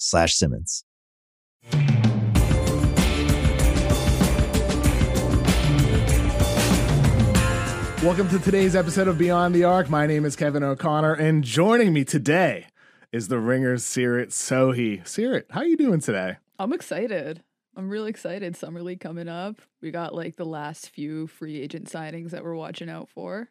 slash Simmons. Welcome to today's episode of Beyond the Arc. My name is Kevin O'Connor, and joining me today is the Ringers Seerat Sohi. Seerat, how are you doing today? I'm excited. I'm really excited. Summer League coming up. We got like the last few free agent signings that we're watching out for.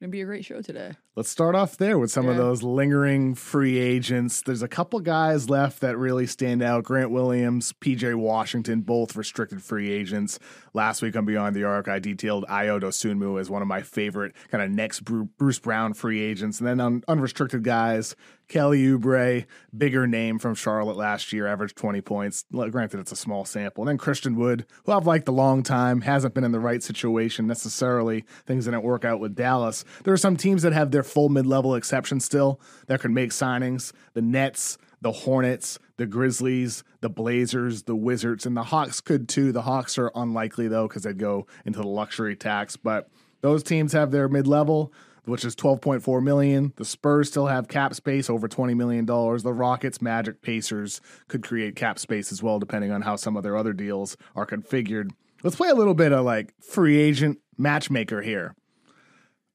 Gonna be a great show today. Let's start off there with some of those lingering free agents. There's a couple guys left that really stand out. Grant Williams, PJ Washington, both restricted free agents. Last week on Beyond the Arc, I detailed Ayo Dosunmu as one of my favorite kind of next Bruce Brown free agents. And then on unrestricted guys, Kelly Oubre, bigger name from Charlotte last year, averaged 20 points. Granted, it's a small sample. And then Christian Wood, who I've liked a long time, hasn't been in the right situation necessarily. Things didn't work out with Dallas. There are some teams that have their full mid level exception still that could make signings. The Nets, the Hornets, the Grizzlies, the Blazers, the Wizards, and the Hawks could too. The Hawks are unlikely though because they'd go into the luxury tax. But those teams have their mid level, which is 12.4 million. The Spurs still have cap space over 20 million dollars. The Rockets, Magic, Pacers could create cap space as well, depending on how some of their other deals are configured. Let's play a little bit of like free agent matchmaker here.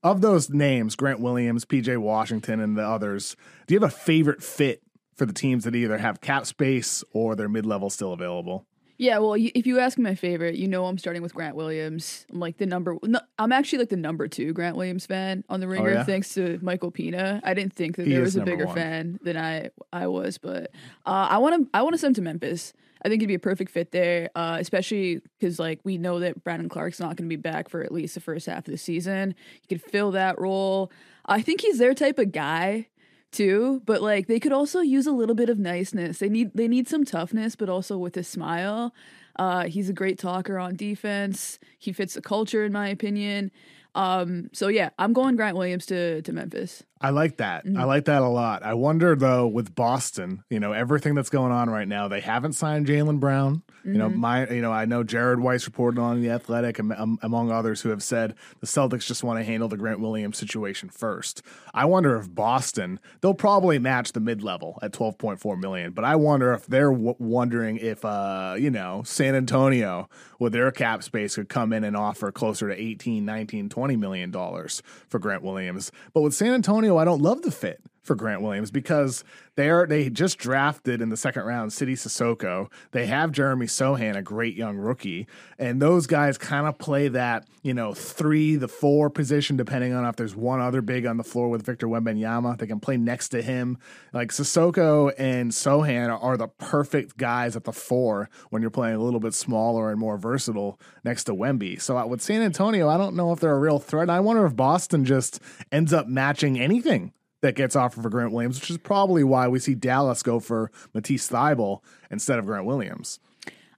Of those names, Grant Williams, PJ Washington, and the others, do you have a favorite fit for the teams that either have cap space or their mid level still available? Yeah, well, if you ask me my favorite, you know I'm starting with Grant Williams. I'm like the number. No, I'm actually like the number two Grant Williams fan on the Ringer, Oh, yeah? thanks to Michael Pina. I didn't think that He there was a bigger one. fan than I I was, but uh, I want to I want to send him to Memphis. I think he'd be a perfect fit there, uh, especially because like we know that Brandon Clarke's not going to be back for at least the first half of the season. He could fill that role. I think he's their type of guy too but like they could also use a little bit of niceness. They need they need some toughness but also with a smile. Uh he's a great talker on defense. He fits the culture in my opinion. Um so yeah i'm going grant williams to to memphis I like that. I like that a lot. I wonder though with Boston, you know, everything that's going on right now, they haven't signed Jaylen Brown. You know, my, you know, I know Jared Weiss reported on the Athletic, am- among others, who have said the Celtics just want to handle the Grant Williams situation first. I wonder if Boston, they'll probably match the mid level at twelve point four million, but I wonder if they're w- wondering if, uh, you know, San Antonio with their cap space could come in and offer closer to 18, 19, 20 million dollars for Grant Williams. But with San Antonio, I don't love the fit for Grant Williams because they are they just drafted in the second round Sidy Cissoko. They have Jeremy Sochan, a great young rookie, and those guys kind of play that you know three the four position depending on if there's one other big on the floor with Victor Wembanyama. They can play next to him. Like Cissoko and Sochan are the perfect guys at the four when you're playing a little bit smaller and more versatile next to Wemby. So uh, with San Antonio, I don't know if they're a real threat. I wonder if Boston just ends up matching anything that gets offered for Grant Williams, which is probably why we see Dallas go for Matisse Thybulle instead of Grant Williams.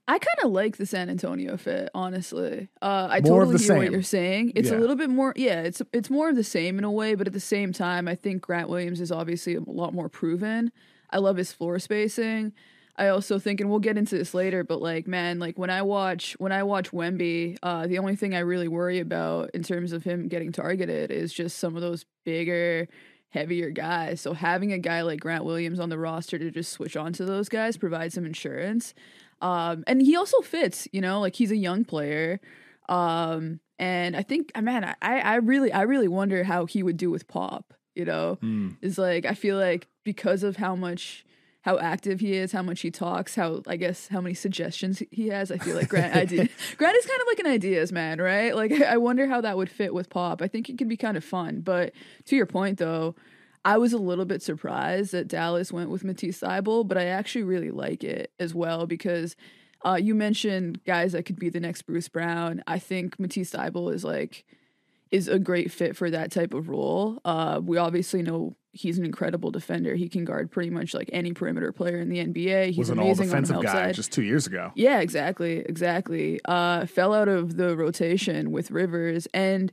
I kind of like the San Antonio fit, honestly. Uh, I More totally hear what you're saying. It's Yeah. a little bit more, yeah. It's it's more of the same in a way, but at the same time, I think Grant Williams is obviously a lot more proven. I love his floor spacing. I also think, and we'll get into this later, but like, man, like when I watch when I watch Wemby, uh, the only thing I really worry about in terms of him getting targeted is just some of those bigger, heavier guys. So having a guy like Grant Williams on the roster to just switch on to those guys provides some insurance. Um, and he also fits, you know, like he's a young player. Um, and I think, uh, man, I, I really, I really wonder how he would do with Pop. You know, Mm. is like I feel like because of how much, how active he is, how much he talks, how I guess how many suggestions he has. I feel like Grant idea Grant is kind of like an ideas man, right? Like I wonder how that would fit with Pop. I think it could be kind of fun. But to your point though, I was a little bit surprised that Dallas went with Matisse Thybulle, but I actually really like it as well because uh, you mentioned guys that could be the next Bruce Brown. I think Matisse Thybulle is like is a great fit for that type of role. Uh, we obviously know he's an incredible defender. He can guard pretty much like any perimeter player in the NBA. He's was an all amazing defensive guy side. just two years ago. Yeah, exactly, exactly. Uh, fell out of the rotation with Rivers, and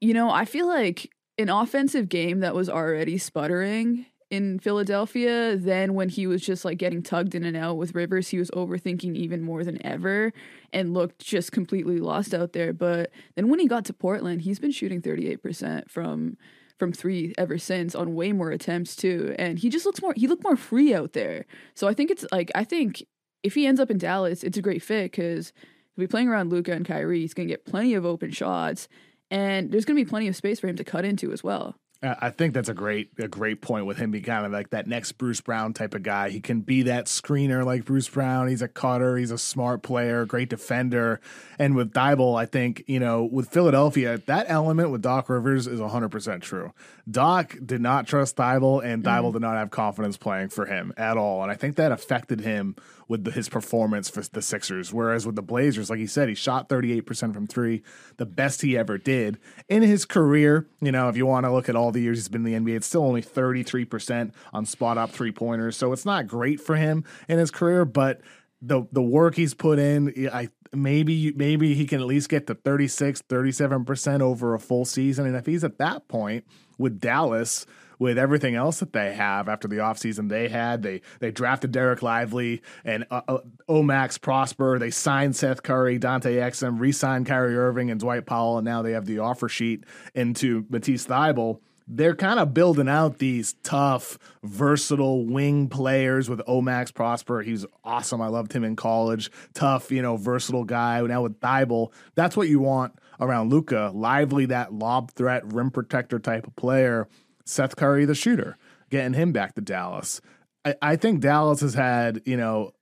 you know, I feel like an offensive game that was already sputtering in Philadelphia. Then when he was just like getting tugged in and out with Rivers, he was overthinking even more than ever and looked just completely lost out there. But then when he got to Portland, he's been shooting thirty eight percent from from three ever since on way more attempts too and he just looks more he looked more free out there so i think it's like i think if he ends up in dallas it's a great fit because he'll be playing around Luka and Kyrie. He's going to get plenty of open shots, and there's going to be plenty of space for him to cut into as well. Uh, I think that's a great a great point with him being kind of like that next Bruce Brown type of guy. He can be that screener like Bruce Brown. He's a cutter. He's a smart player, great defender. And with Thybulle, I think you know with Philadelphia, that element with Doc Rivers is 100 percent true. Doc did not trust Thybulle, and Thybulle did not have confidence playing for him at all. And I think that affected him with the, his performance for the Sixers. Whereas with the Blazers, like he said, he shot 38% from three, the best he ever did in his career. You know, if you want to look at all the years he's been in the NBA, it's still only 33% on spot up three pointers. So it's not great for him in his career, but the the work he's put in, I maybe maybe he can at least get to 36, 37% over a full season. And if he's at that point with Dallas, with everything else that they have after the offseason they had. They they drafted Dereck Lively and uh, uh, Omax Prosper. They signed Seth Curry, Dante Exum, re-signed Kyrie Irving and Dwight Powell, and now they have the offer sheet into Matisse Thybulle. They're kind of building out these tough, versatile wing players with Omax Prosper. He's awesome. I loved him in college. Tough, you know, versatile guy. Now with Thybulle, that's what you want around Luka. Lively, that lob threat, rim protector type of player. Seth Curry, the shooter, getting him back to Dallas. I, I think Dallas has had, you know,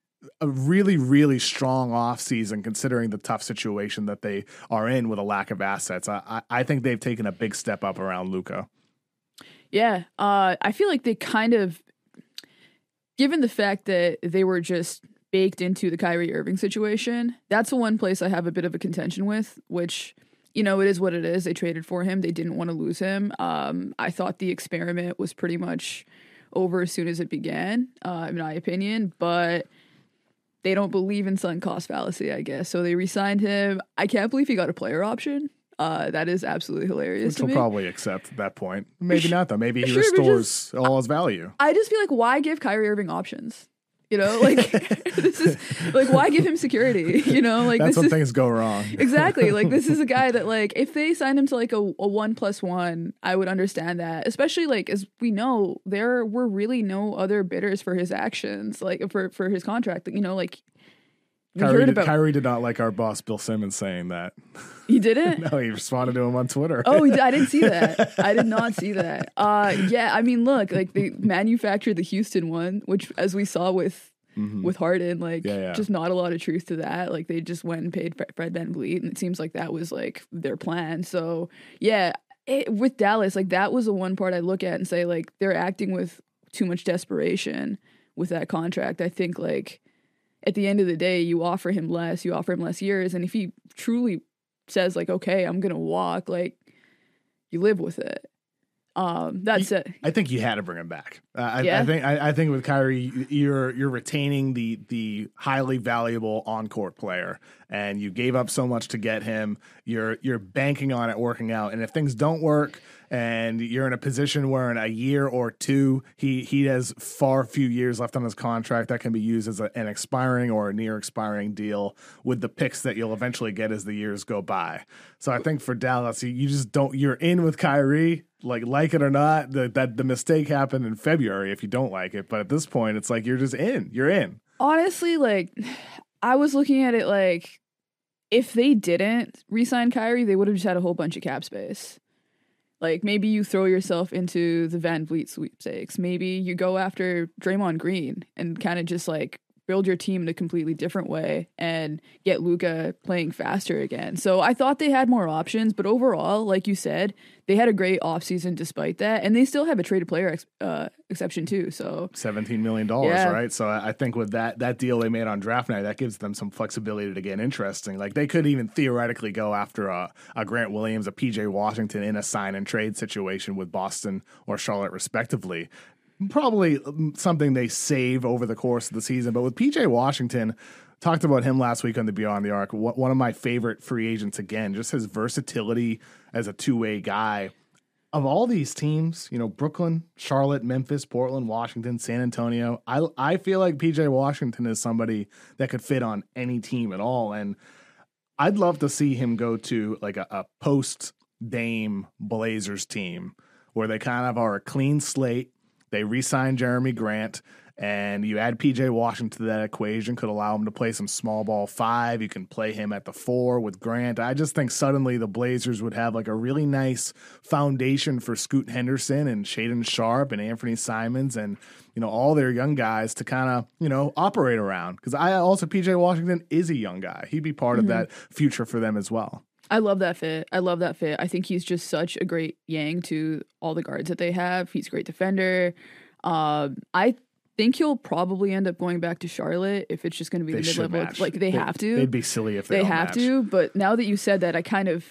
a really, really strong offseason considering the tough situation that they are in with a lack of assets. I, I, I think they've taken a big step up around Luka. Yeah, uh, I feel like they kind of, given the fact that they were just baked into the Kyrie Irving situation, that's the one place I have a bit of a contention with, which you know, it is what it is. They traded for him. They didn't want to lose him. Um, I thought the experiment was pretty much over as soon as it began, uh, in my opinion. But they don't believe in sunk cost fallacy, I guess. So they re-signed him. I can't believe he got a player option. Uh, that is absolutely hilarious Which me. probably accept at that point. Maybe not, though. Maybe he Sure, restores all his value. I just feel like why give Kyrie Irving options? You know, like this is like why give him security? You know, like That's this when is things go wrong. exactly like this is a guy that like if they signed him to like a, a one plus one i would understand that especially like as we know there were really no other bidders for his actions like for for his contract you know like we Kyrie heard did, about Kyrie did not like our boss Bill Simmons saying that. he didn't No, he responded to him on Twitter. Oh, I didn't see that. I did not see that. Uh, yeah, I mean, look, like they manufactured the Houston one, which, as we saw with Mhm. with Harden, like Yeah, yeah. just not a lot of truth to that. Like they just went and paid Fred VanVleet, and it seems like that was like their plan. So yeah, it, with Dallas, like that was the one part I look at and say like they're acting with too much desperation with that contract. I think like at the end of the day, you offer him less, you offer him less years, and if he truly says like, okay, I'm gonna walk, like you live with it. Um, that's it. I think you had to bring him back. Uh, I, Yeah? I think I, I think with Kyrie, you're you're retaining the the highly valuable on court player, and you gave up so much to get him. You're you're banking on it working out, and if things don't work, and you're in a position where in a year or two he he has far few years left on his contract that can be used as a, an expiring or a near expiring deal with the picks that you'll eventually get as the years go by. So I think for Dallas, you, you just don't you're in with Kyrie like like it or not the, that the mistake happened in February if you don't like it. But at this point it's like you're just in you're in. Honestly like I was looking at it like if they didn't resign Kyrie they would have just had a whole bunch of cap space like maybe you throw yourself into the VanVleet sweepstakes. Maybe you go after Draymond Green and kind of just like build your team in a completely different way and get Luka playing faster again. So I thought they had more options, but overall, like you said, they had a great offseason despite that. And they still have a traded player ex- uh, exception too. So $17 million, yeah. right? So I think with that that deal they made on draft night, that gives them some flexibility to get interesting. Like they could even theoretically go after a, a Grant Williams, a PJ Washington in a sign and trade situation with Boston or Charlotte respectively probably um, something they save over the course of the season. But with PJ Washington, talked about him last week on the Beyond the Arc. One of my favorite free agents again, just his versatility as a two way guy. Of all these teams, you know, Brooklyn, Charlotte, Memphis, Portland, Washington, San Antonio, I I feel like PJ Washington is somebody that could fit on any team at all. And I'd love to see him go to like a, a post Dame Blazers team where they kind of are a clean slate they re signed Jerami Grant, and you add PJ Washington to that equation, could allow him to play some small ball five. You can play him at the four with Grant. I just think suddenly the Blazers would have like a really nice foundation for Scoot Henderson and Shaedon Sharpe and Anthony Simons and you know all their young guys to kind of you know operate around. Because I also PJ Washington is a young guy. He'd be part mm-hmm. of that future for them as well. I love that fit. I love that fit. I think he's just such a great yang to all the guards that they have. He's a great defender. Um, I think he'll probably end up going back to Charlotte if it's just going to be they the mid level. Like they, they, have to. They'd be silly if they, they have match. to. But now that you said that, I kind of,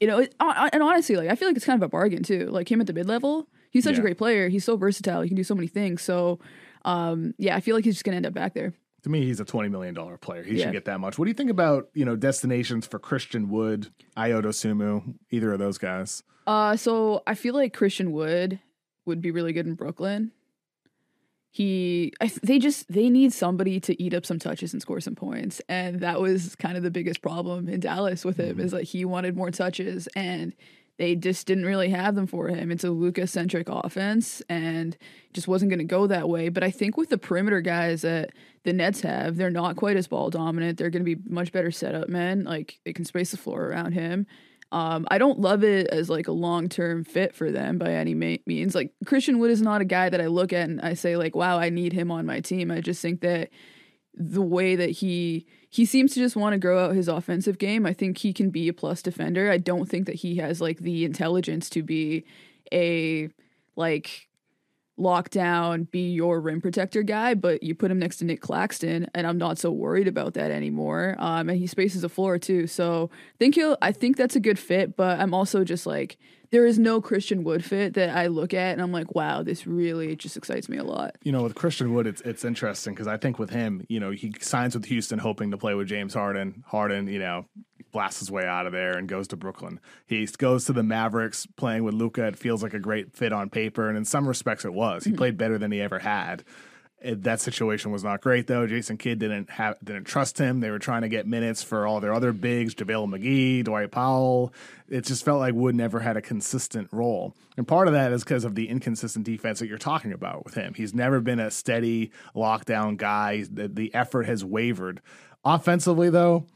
you know, it, and honestly, like I feel like it's kind of a bargain too. Like him at the mid level, he's such yeah. a great player. He's so versatile. He can do so many things. So, um, yeah, I feel like he's just going to end up back there to me, he's a twenty million dollar player. He yeah. should get that much. What do you think about you know destinations for Christian Wood, Ayo Dosunmu, either of those guys? Uh, so I feel like Christian Wood would be really good in Brooklyn. He, I, they just they need somebody to eat up some touches and score some points, and that was kind of the biggest problem in Dallas with him mm-hmm. is that he wanted more touches and they just didn't really have them for him. It's a Luka centric offense and just wasn't going to go that way. But I think with the perimeter guys that the Nets have, they're not quite as ball dominant. They're going to be much better setup men. Like they can space the floor around him. Um, I don't love it as like a long term fit for them by any ma- means. Like Christian Wood is not a guy that I look at and I say like, wow, I need him on my team. I just think that the way that he he seems to just want to grow out his offensive game. I think he can be a plus defender. I don't think that he has like the intelligence to be a like lockdown, be your rim protector guy, but you put him next to Nic Claxton, and I'm not so worried about that anymore. Um, and he spaces the floor too, so I think he'll. I think that's a good fit, but I'm also just like there is no Christian Wood fit that I look at and I'm like, wow, this really just excites me a lot. You know, with Christian Wood, it's it's interesting because I think with him, you know, he signs with Houston hoping to play with James Harden. Harden, you know, blasts his way out of there and goes to Brooklyn. He goes to the Mavericks playing with Luka. It feels like a great fit on paper, and in some respects, it was. He mm-hmm. played better than he ever had. It, that situation was not great though. Jason Kidd didn't have didn't trust him. They were trying to get minutes for all their other bigs, JaVale McGee, Dwight Powell. It just felt like Wood never had a consistent role. And part of that is because of the inconsistent defense that you're talking about with him. He's never been a steady lockdown guy. The, the effort has wavered. Offensively though,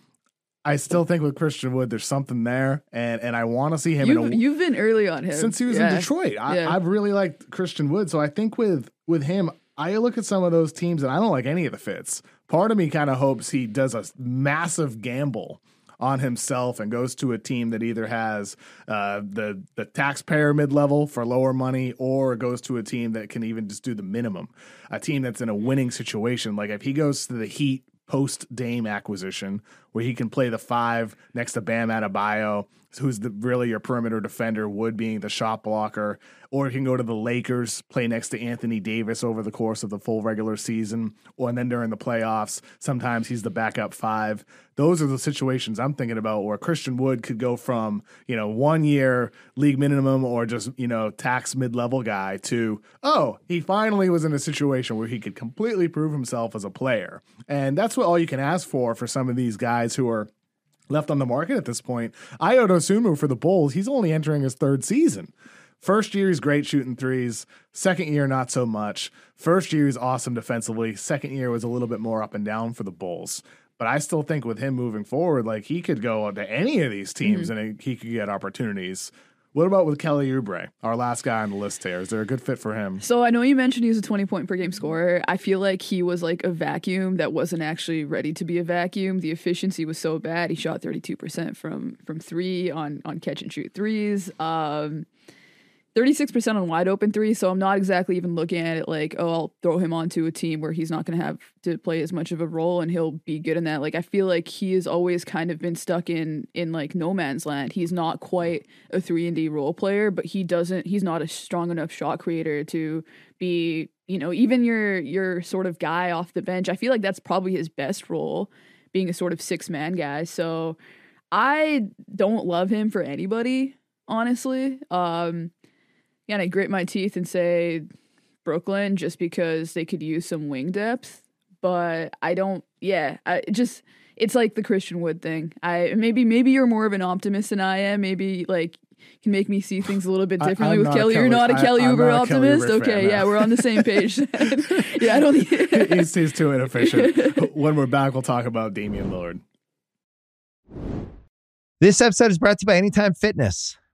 I still think with Christian Wood, there's something there, and and I want to see him. You've, a, you've been early on him since he was yeah. in Detroit. I, yeah. I've really liked Christian Wood, so I think with with him, I look at some of those teams and I don't like any of the fits. Part of me kind of hopes he does a massive gamble on himself and goes to a team that either has uh, the the taxpayer mid level for lower money or goes to a team that can even just do the minimum. A team that's in a winning situation. Like if he goes to the Heat post Dame acquisition where he can play the five next to Bam Adebayo, who's the, really your perimeter defender, Wood being the shot blocker, or he can go to the Lakers, play next to Anthony Davis over the course of the full regular season, or and then during the playoffs, sometimes he's the backup five. Those are the situations I'm thinking about where Christian Wood could go from, you know, one year league minimum or just, you know, tax mid level guy to, oh, he finally was in a situation where he could completely prove himself as a player. And that's what all you can ask for for some of these guys who are left on the market at this point. Ayo Dosunmu for the Bulls, he's only entering his third season. First year, he's great shooting threes. Second year, not so much. First year, he's awesome defensively. Second year was a little bit more up and down for the Bulls. But I still think with him moving forward, like he could go to any of these teams mm-hmm. and he could get opportunities. What about with Kelly Oubre, our last guy on the list here? Is there a good fit for him? So I know you mentioned he was a 20 point per game scorer. I feel like he was like a vacuum that wasn't actually ready to be a vacuum. The efficiency was so bad. He shot 32% from from 3 on on catch and shoot threes. Um 36% on wide open three. So I'm not exactly even looking at it like, oh, I'll throw him onto a team where he's not going to have to play as much of a role and he'll be good in that. Like, I feel like he has always kind of been stuck in, in like no man's land. He's not quite a three and D role player, but he doesn't, he's not a strong enough shot creator to be, you know, even your, your sort of guy off the bench. I feel like that's probably his best role being a sort of six man guy. So I don't love him for anybody, honestly. Um, yeah, and I grit my teeth and say Brooklyn just because they could use some wing depth. But I don't. Yeah, I just it's like the Christian Wood thing. I maybe maybe you're more of an optimist than I am. Maybe like can make me see things a little bit differently I, with Kelly. Kelly. You're not a Kelly I, Oubre optimist. Kelly okay, fan, yeah, we're on the same page. yeah, I don't. he's, he's too inefficient. when we're back, we'll talk about Damian Lillard. This episode is brought to you by Anytime Fitness.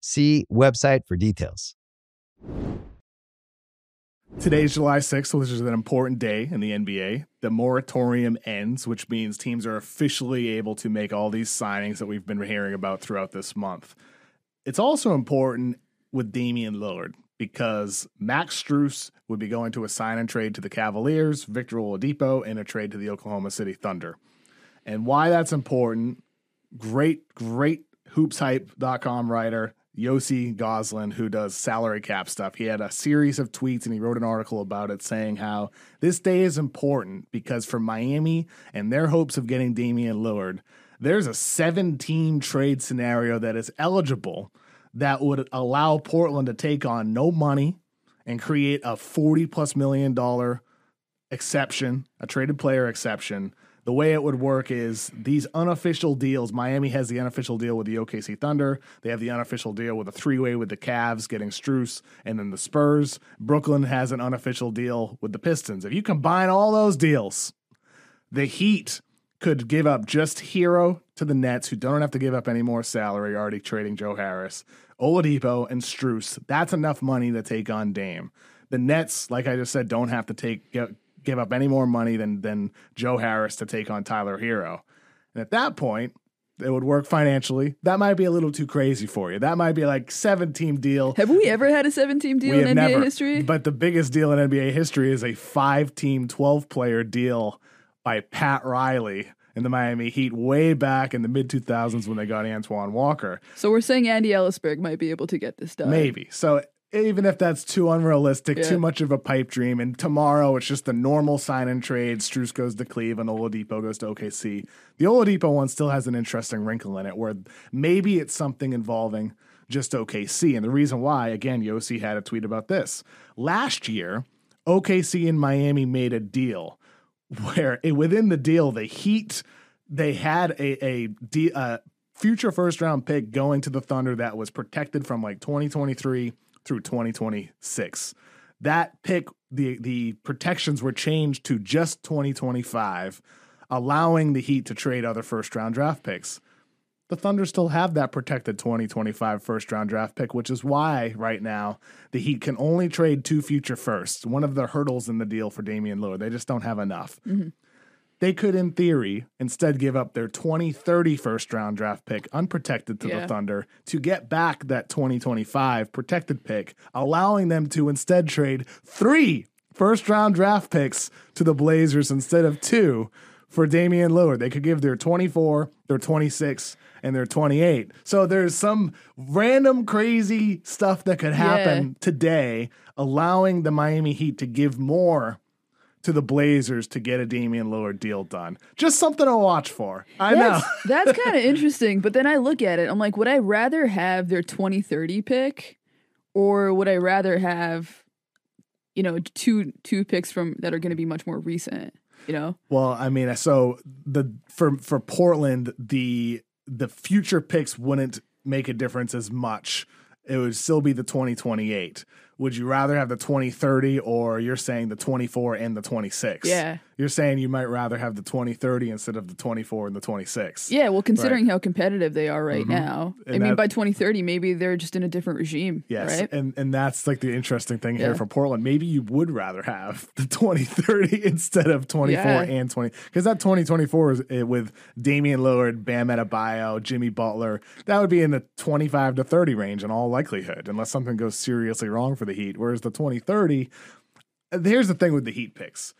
See website for details. Today is July 6th, which is an important day in the NBA. The moratorium ends, which means teams are officially able to make all these signings that we've been hearing about throughout this month. It's also important with Damian Lillard because Max Strus would be going to a sign and trade to the Cavaliers, Victor Oladipo in a trade to the Oklahoma City Thunder. And why that's important, great, great hoopshype.com writer Yossi Gozlan, who does salary cap stuff, he had a series of tweets and he wrote an article about it saying how this day is important because for Miami and their hopes of getting Damian Lillard, there's a seven team trade scenario that is eligible that would allow Portland to take on no money and create a 40 plus million dollar exception, a traded player exception the way it would work is these unofficial deals. Miami has the unofficial deal with the OKC Thunder. They have the unofficial deal with a three way with the Cavs, getting Strus, and then the Spurs. Brooklyn has an unofficial deal with the Pistons. If you combine all those deals, the Heat could give up just Herro to the Nets, who don't have to give up any more salary, already trading Joe Harris, Oladipo, and Strus. That's enough money to take on Dame. The Nets, like I just said, don't have to take give up any more money than than Joe Harris to take on Tyler Herro. And at that point, it would work financially. That might be a little too crazy for you. That might be like seven team deal. Have we ever had a seven team deal in NBA never, history? But the biggest deal in NBA history is a five team, 12 player deal by Pat Riley in the Miami Heat way back in the mid 2000s when they got Antoine Walker. So we're saying Andy Elisburg might be able to get this done. Maybe. So even if that's too unrealistic, yeah. too much of a pipe dream, and tomorrow it's just the normal sign and trade. Strus goes to Cleveland, Oladipo goes to OKC. The Oladipo one still has an interesting wrinkle in it where maybe it's something involving just OKC. And the reason why, again, Yossi had a tweet about this. Last year, OKC and Miami made a deal where it, within the deal, the Heat, they had a, a, a future first round pick going to the Thunder that was protected from like 2023 through 2026. That pick, the the protections were changed to just 2025, allowing the Heat to trade other first round draft picks. the Thunder still have that protected 2025 first round draft pick, which is why right now the Heat can only trade two future firsts. One of the hurdles in the deal for Damian Lillard. They just don't have enough. Mm-hmm. They could, in theory, instead give up their 2030 first round draft pick unprotected to Yeah. the Thunder to get back that 2025 protected pick, allowing them to instead trade three first round draft picks to the Blazers instead of two for Damian Lillard. They could give their 24, their 26, and their 28. So there's some random crazy stuff that could happen today, allowing the Miami Heat to give more to the Blazers to get a Damian Lillard deal done. Just something to watch for. I know. That's, that's kind of interesting. But then I look at it, I'm like, would I rather have their 2030 pick or would I rather have, you know, two two picks from that are going to be much more recent, you know? Well, I mean, so the for for Portland, the the future picks wouldn't make a difference as much. It would still be the 2028. Would you rather have the 2030 or you're saying the 24 and the 26? Yeah. You're saying you might rather have the 2030 instead of the 24 and the 26. Yeah, well, considering how competitive they are right now, I Mm-hmm. And mean, that- by 2030, maybe they're just in a different regime, Yes, right? and and that's like the interesting thing here for Portland. Maybe you would rather have the 2030 instead of 24 Yeah. and 20 because that 2024 is eh, with Damian Lillard, Bam Adebayo, Jimmy Butler. That would be in the 25 to 30 range in all likelihood, unless something goes seriously wrong for the Heat. Whereas the 2030, uh, here's the thing with the Heat picks.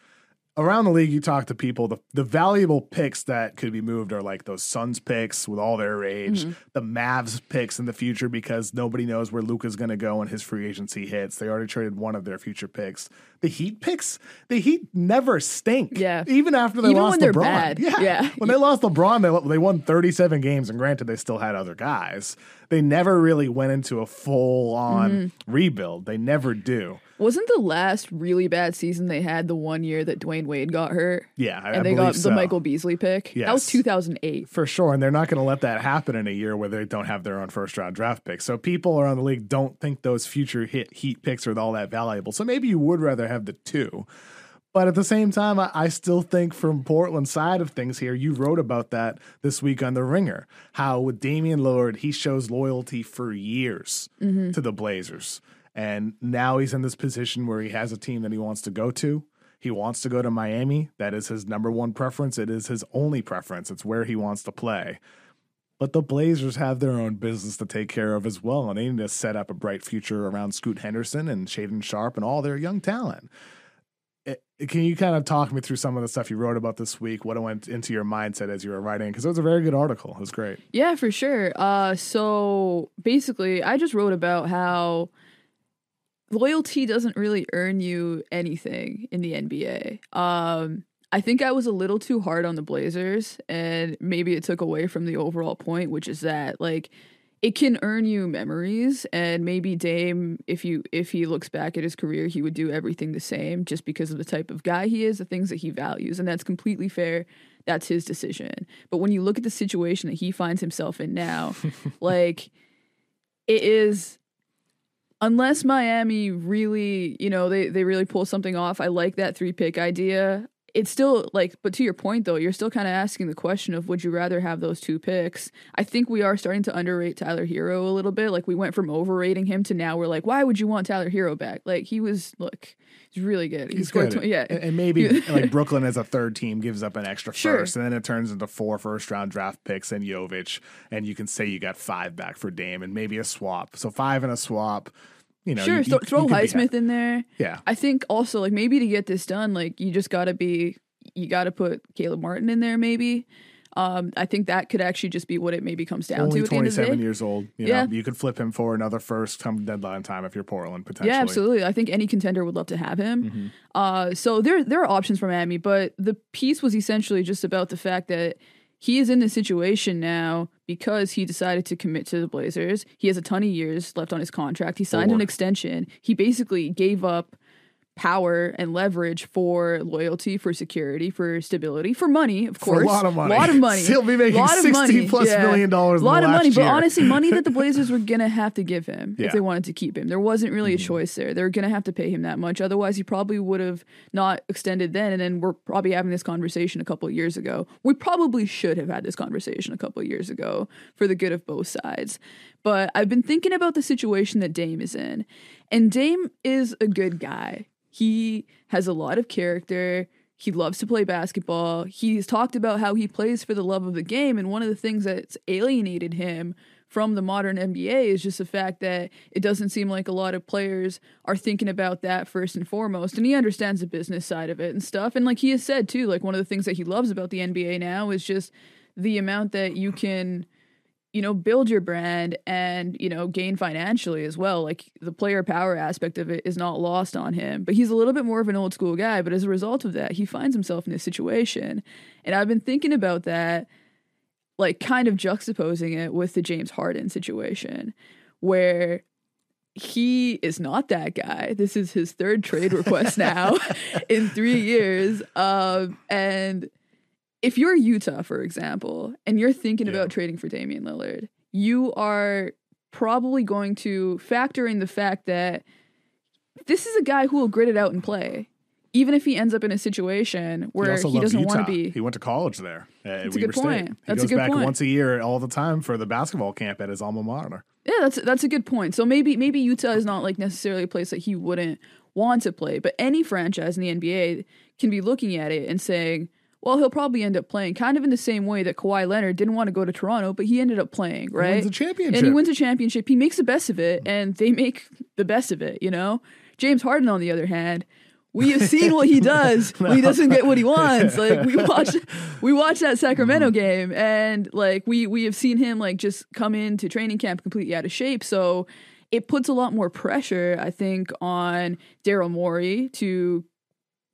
Around the league, you talk to people. The, the valuable picks that could be moved are like those Suns picks with all their age, the Mavs picks in the future because nobody knows where Luka's going to go when his free agency hits. They already traded one of their future picks. The Heat picks, the Heat never stink. Yeah. even after they Even lost when they're LeBron. bad. Yeah, Yeah. when they lost LeBron, they they won 37 games, and granted, they still had other guys. They never really went into a full on Mm-hmm. rebuild. They never do. Wasn't the last really bad season they had the one year that Dwyane Wade got hurt? Yeah, I, and they got believe the. Michael Beasley pick. Yes. That was 2008. For sure. And they're not going to let that happen in a year where they don't have their own first round draft pick. So people around the league don't think those future hit heat picks are all that valuable. So maybe you would rather have the two. But at the same time, I, I still think from Portland's side of things here, you wrote about that this week on The Ringer. How with Damian Lillard, he shows loyalty for years mm-hmm. to the Blazers. And now he's in this position where he has a team that he wants to go to. He wants to go to Miami. That is his number one preference. It is his only preference. It's where he wants to play. But the Blazers have their own business to take care of as well, and they need to set up a bright future around Scoot Henderson and Shaedon Sharpe and all their young talent. It- can you kind of talk me through some of the stuff you wrote about this week? What went into your mindset as you were writing? Because it was a very good article. It was great. Yeah, for sure. Uh, so basically, I just wrote about how loyalty doesn't really earn you anything in the NBA. Um, I think I was a little too hard on the Blazers, and maybe it took away from the overall point, which is that like it can earn you memories and maybe Dame if you if he looks back at his career he would do everything the same just because of the type of guy he is the things that he values and that's completely fair that's his decision but when you look at the situation that he finds himself in now like it is unless Miami really, you know, they they really pull something off. I like that three pick idea. It's still like, but to your point though, you're still kind of asking the question of would you rather have those two picks? I think we are starting to underrate Tyler Herro a little bit. Like we went from overrating him to now we're like, why would you want Tyler Herro back? Like he was, look, he's really good. He He's scored good. yeah, And, and maybe like Brooklyn as a third team gives up an extra Sure. first, and then it turns into four first round draft picks and Jovic, and you can say you got five back for Dame and maybe a swap. So five and a swap. You know, sure. you, throw you- throw you Highsmith in there. Yeah. I think also like maybe to get this done, like you just got to be, you got to put Caleb Martin in there. Maybe. Um, I think that could actually just be what it maybe comes down Only to at the end of the 27 day. years old. You Yeah. know, you could flip him for another first come deadline time if you're Portland potentially. Yeah, absolutely. I think any contender would love to have him. Mm-hmm. Uh, so there there are options for Miami, but the piece was essentially just about the fact that he is in this situation now because he decided to commit to the Blazers. He has a ton of years left on his contract. He signed an extension. He basically gave up power and leverage for loyalty, for security, for stability, for money, of course. For a lot of money. A lot of money. He'll be making lot of 60 money. plus yeah. million dollars A lot of money, last but honestly, money that the Blazers were gonna have to give him Yeah. if they wanted to keep him. There wasn't really Mm-hmm. a choice there. They were gonna have to pay him that much. Otherwise, he probably would have not extended then. And then we're probably having this conversation a couple of years ago. We probably should have had this conversation a couple of years ago for the good of both sides. But I've been thinking about the situation that Dame is in, and Dame is a good guy. He has a lot of character. He loves to play basketball. He's talked about how he plays for the love of the game. And one of the things that's alienated him from the modern NBA is just the fact that it doesn't seem like a lot of players are thinking about that first and foremost. And he understands the business side of it and stuff. And like he has said too, like one of the things that he loves about the NBA now is just the amount that you can you know, build your brand and, you know, gain financially as well. Like the player power aspect of it is not lost on him. But he's a little bit more of an old school guy. But as a result of that, he finds himself in this situation. And I've been thinking about that, like kind of juxtaposing it with the James Harden situation, where he is not that guy. This is his third trade request now in three years. Um, and if you're Utah, for example, and you're thinking Yeah. about trading for Damian Lillard, you are probably going to factor in the fact that this is a guy who will grit it out and play. Even if he ends up in a situation where also he, doesn't want to be. He went to college there. At That's a good point. State. He That's a goes good back point. once a year all the time for the basketball camp at his alma mater. Yeah, that's that's a good point. So maybe maybe Utah is not like necessarily a place that he wouldn't want to play, but any franchise in the NBA can be looking at it and saying, well, he'll probably end up playing kind of in the same way that Kawhi Leonard didn't want to go to Toronto, but he ended up playing, right? wins a championship. And he wins a championship. He makes the best of it, and they make the best of it, you know? James Harden, on the other hand, we have seen what he does when he doesn't get what he wants. Like we watched we watched that Mm-hmm. Sacramento game and like we we have seen him like just come into training camp completely out of shape. So it puts a lot more pressure, I think, on Daryl Morey to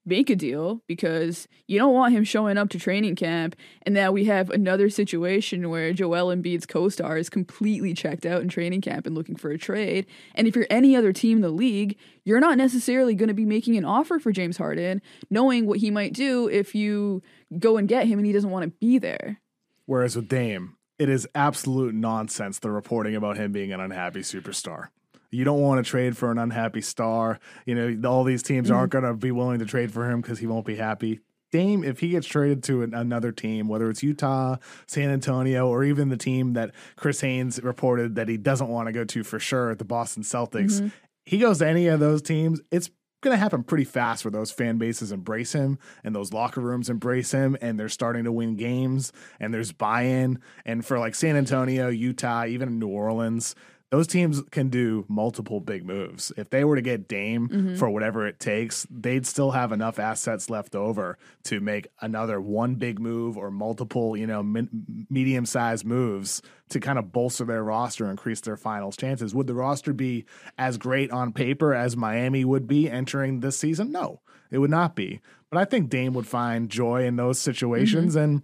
make a deal because you don't want him showing up to training camp and now we have another situation where Joel Embiid's co-star is completely checked out in training camp and looking for a trade. And if you're any other team in the league, you're not necessarily going to be making an offer for James Harden, knowing what he might do if you go and get him and he doesn't want to be there. Whereas with Dame, it is absolute nonsense the reporting about him being an unhappy superstar. You don't want to trade for an unhappy star. You know, all these teams aren't Mm-hmm. going to be willing to trade for him because he won't be happy. Dame, if he gets traded to an, another team, whether it's Utah, San Antonio, or even the team that Chris Haynes reported that he doesn't want to go to for sure, the Boston Celtics, Mm-hmm. he goes to any of those teams, it's going to happen pretty fast where those fan bases embrace him and those locker rooms embrace him and they're starting to win games and there's buy-in and for like San Antonio, Utah, even New Orleans, those teams can do multiple big moves. If they were to get Dame for whatever it takes, they'd still have enough assets left over to make another one big move or multiple, you know, min- medium-sized moves to kind of bolster their roster, increase their finals chances. Would the roster be as great on paper as Miami would be entering this season? No, it would not be. But I think Dame would find joy in those situations. And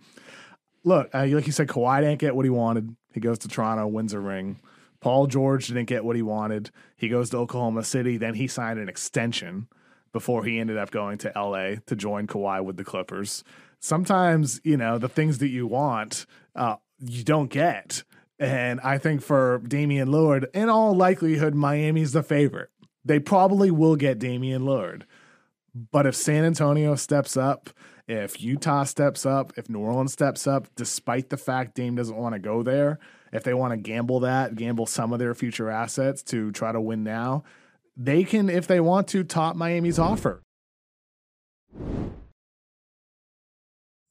look, uh, like you said, Kawhi didn't get what he wanted. He goes to Toronto, wins a ring. Paul George didn't get what he wanted. He goes to Oklahoma City. Then he signed an extension before he ended up going to LA to join Kawhi with the Clippers. Sometimes, you know, the things that you want, uh, you don't get. And I think for Damian Lillard, in all likelihood, Miami's the favorite. They probably will get Damian Lillard. But if San Antonio steps up, if Utah steps up, if New Orleans steps up, despite the fact Dame doesn't want to go there, if they want to gamble that, gamble some of their future assets to try to win now, they can, if they want to, top Miami's offer.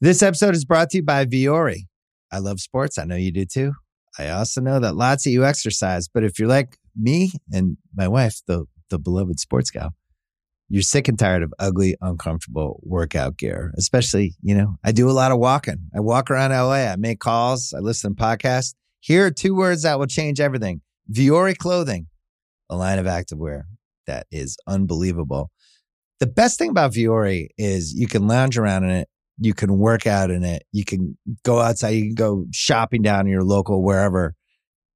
This episode is brought to you by Vuori. I love sports. I know you do too. I also know that lots of you exercise, but if you're like me and my wife, the the beloved sports gal, you're sick and tired of ugly, uncomfortable workout gear. Especially, you know, I do a lot of walking. I walk around LA. I make calls. I listen to podcasts. Here are two words that will change everything: Vuori clothing, a line of activewear that is unbelievable. The best thing about Vuori is you can lounge around in it you can work out in it. You can go outside. You can go shopping down in your local wherever.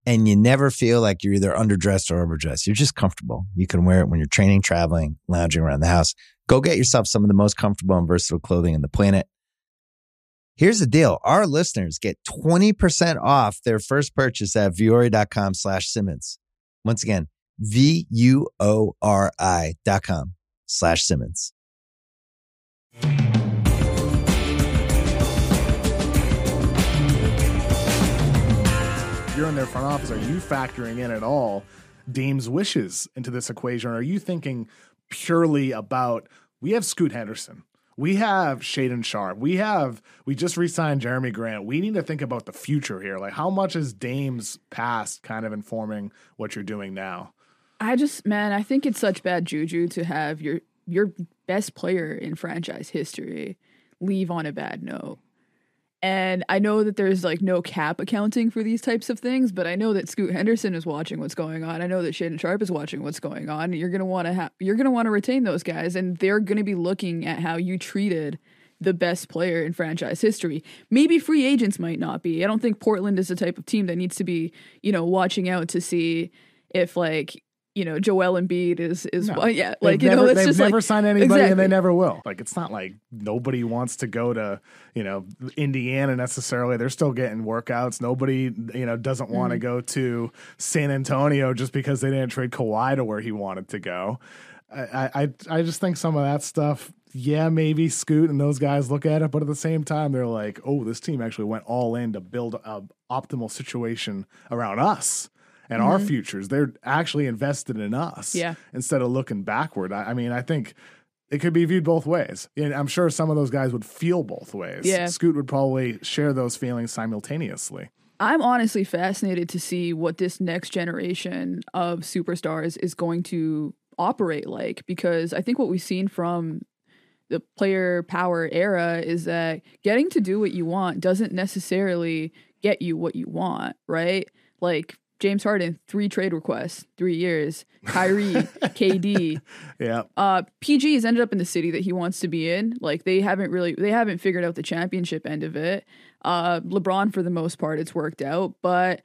and you never feel like you're either underdressed or overdressed. You're just comfortable. You can wear it when you're training, traveling, lounging around the house. Go get yourself some of the most comfortable and versatile clothing on the planet. Here's the deal. Our listeners get 20% off their first purchase at vuori.com slash Simmons. Once again, V-U-O-R-I dot com slash Simmons. you're in their front office, are you factoring in at all Dame's wishes into this equation? Or are you thinking purely about we have Scoot Henderson, we have Shaedon Sharpe. we have we just re-signed Jerami Grant. We need to think about the future here. Like how much is Dame's past kind of informing what you're doing now? I just man, I think it's such bad juju to have your your best player in franchise history leave on a bad note. And I know that there's like no cap accounting for these types of things, but I know that Scoot Henderson is watching what's going on. I know that Shaedon Sharpe is watching what's going on. You're gonna want to have you're gonna want to retain those guys, and they're gonna be looking at how you treated the best player in franchise history. Maybe free agents might not be. I don't think Portland is the type of team that needs to be, you know, watching out to see if like you know, Joel Embiid is is no. yeah, like you never, know, it's they've just never like, signed anybody exactly. and they never will. Like it's not like nobody wants to go to you know Indiana necessarily. They're still getting workouts. Nobody you know doesn't want to mm-hmm. go to San Antonio just because they didn't trade Kawhi to where he wanted to go. I I I just think some of that stuff. Yeah, maybe Scoot and those guys look at it, but at the same time, they're like, "Oh, this team actually went all in to build a optimal situation around us." And mm-hmm. our futures. They're actually invested in us yeah. instead of looking backward. I, I, mean, I think it could be viewed both ways. And I'm sure some of those guys would feel both ways. Yeah. Scoot would probably share those feelings simultaneously. I'm honestly fascinated to see what this next generation of superstars is going to operate like because I think what we've seen from the player power era is that getting to do what you want doesn't necessarily get you what you want, right? Like James Harden, three trade requests, three years. Kyrie, KD. Yeah. Uh, PG has ended up in the city that he wants to be in. Like they haven't really, they haven't figured out the championship end of it. Uh, LeBron, for the most part, it's worked out, but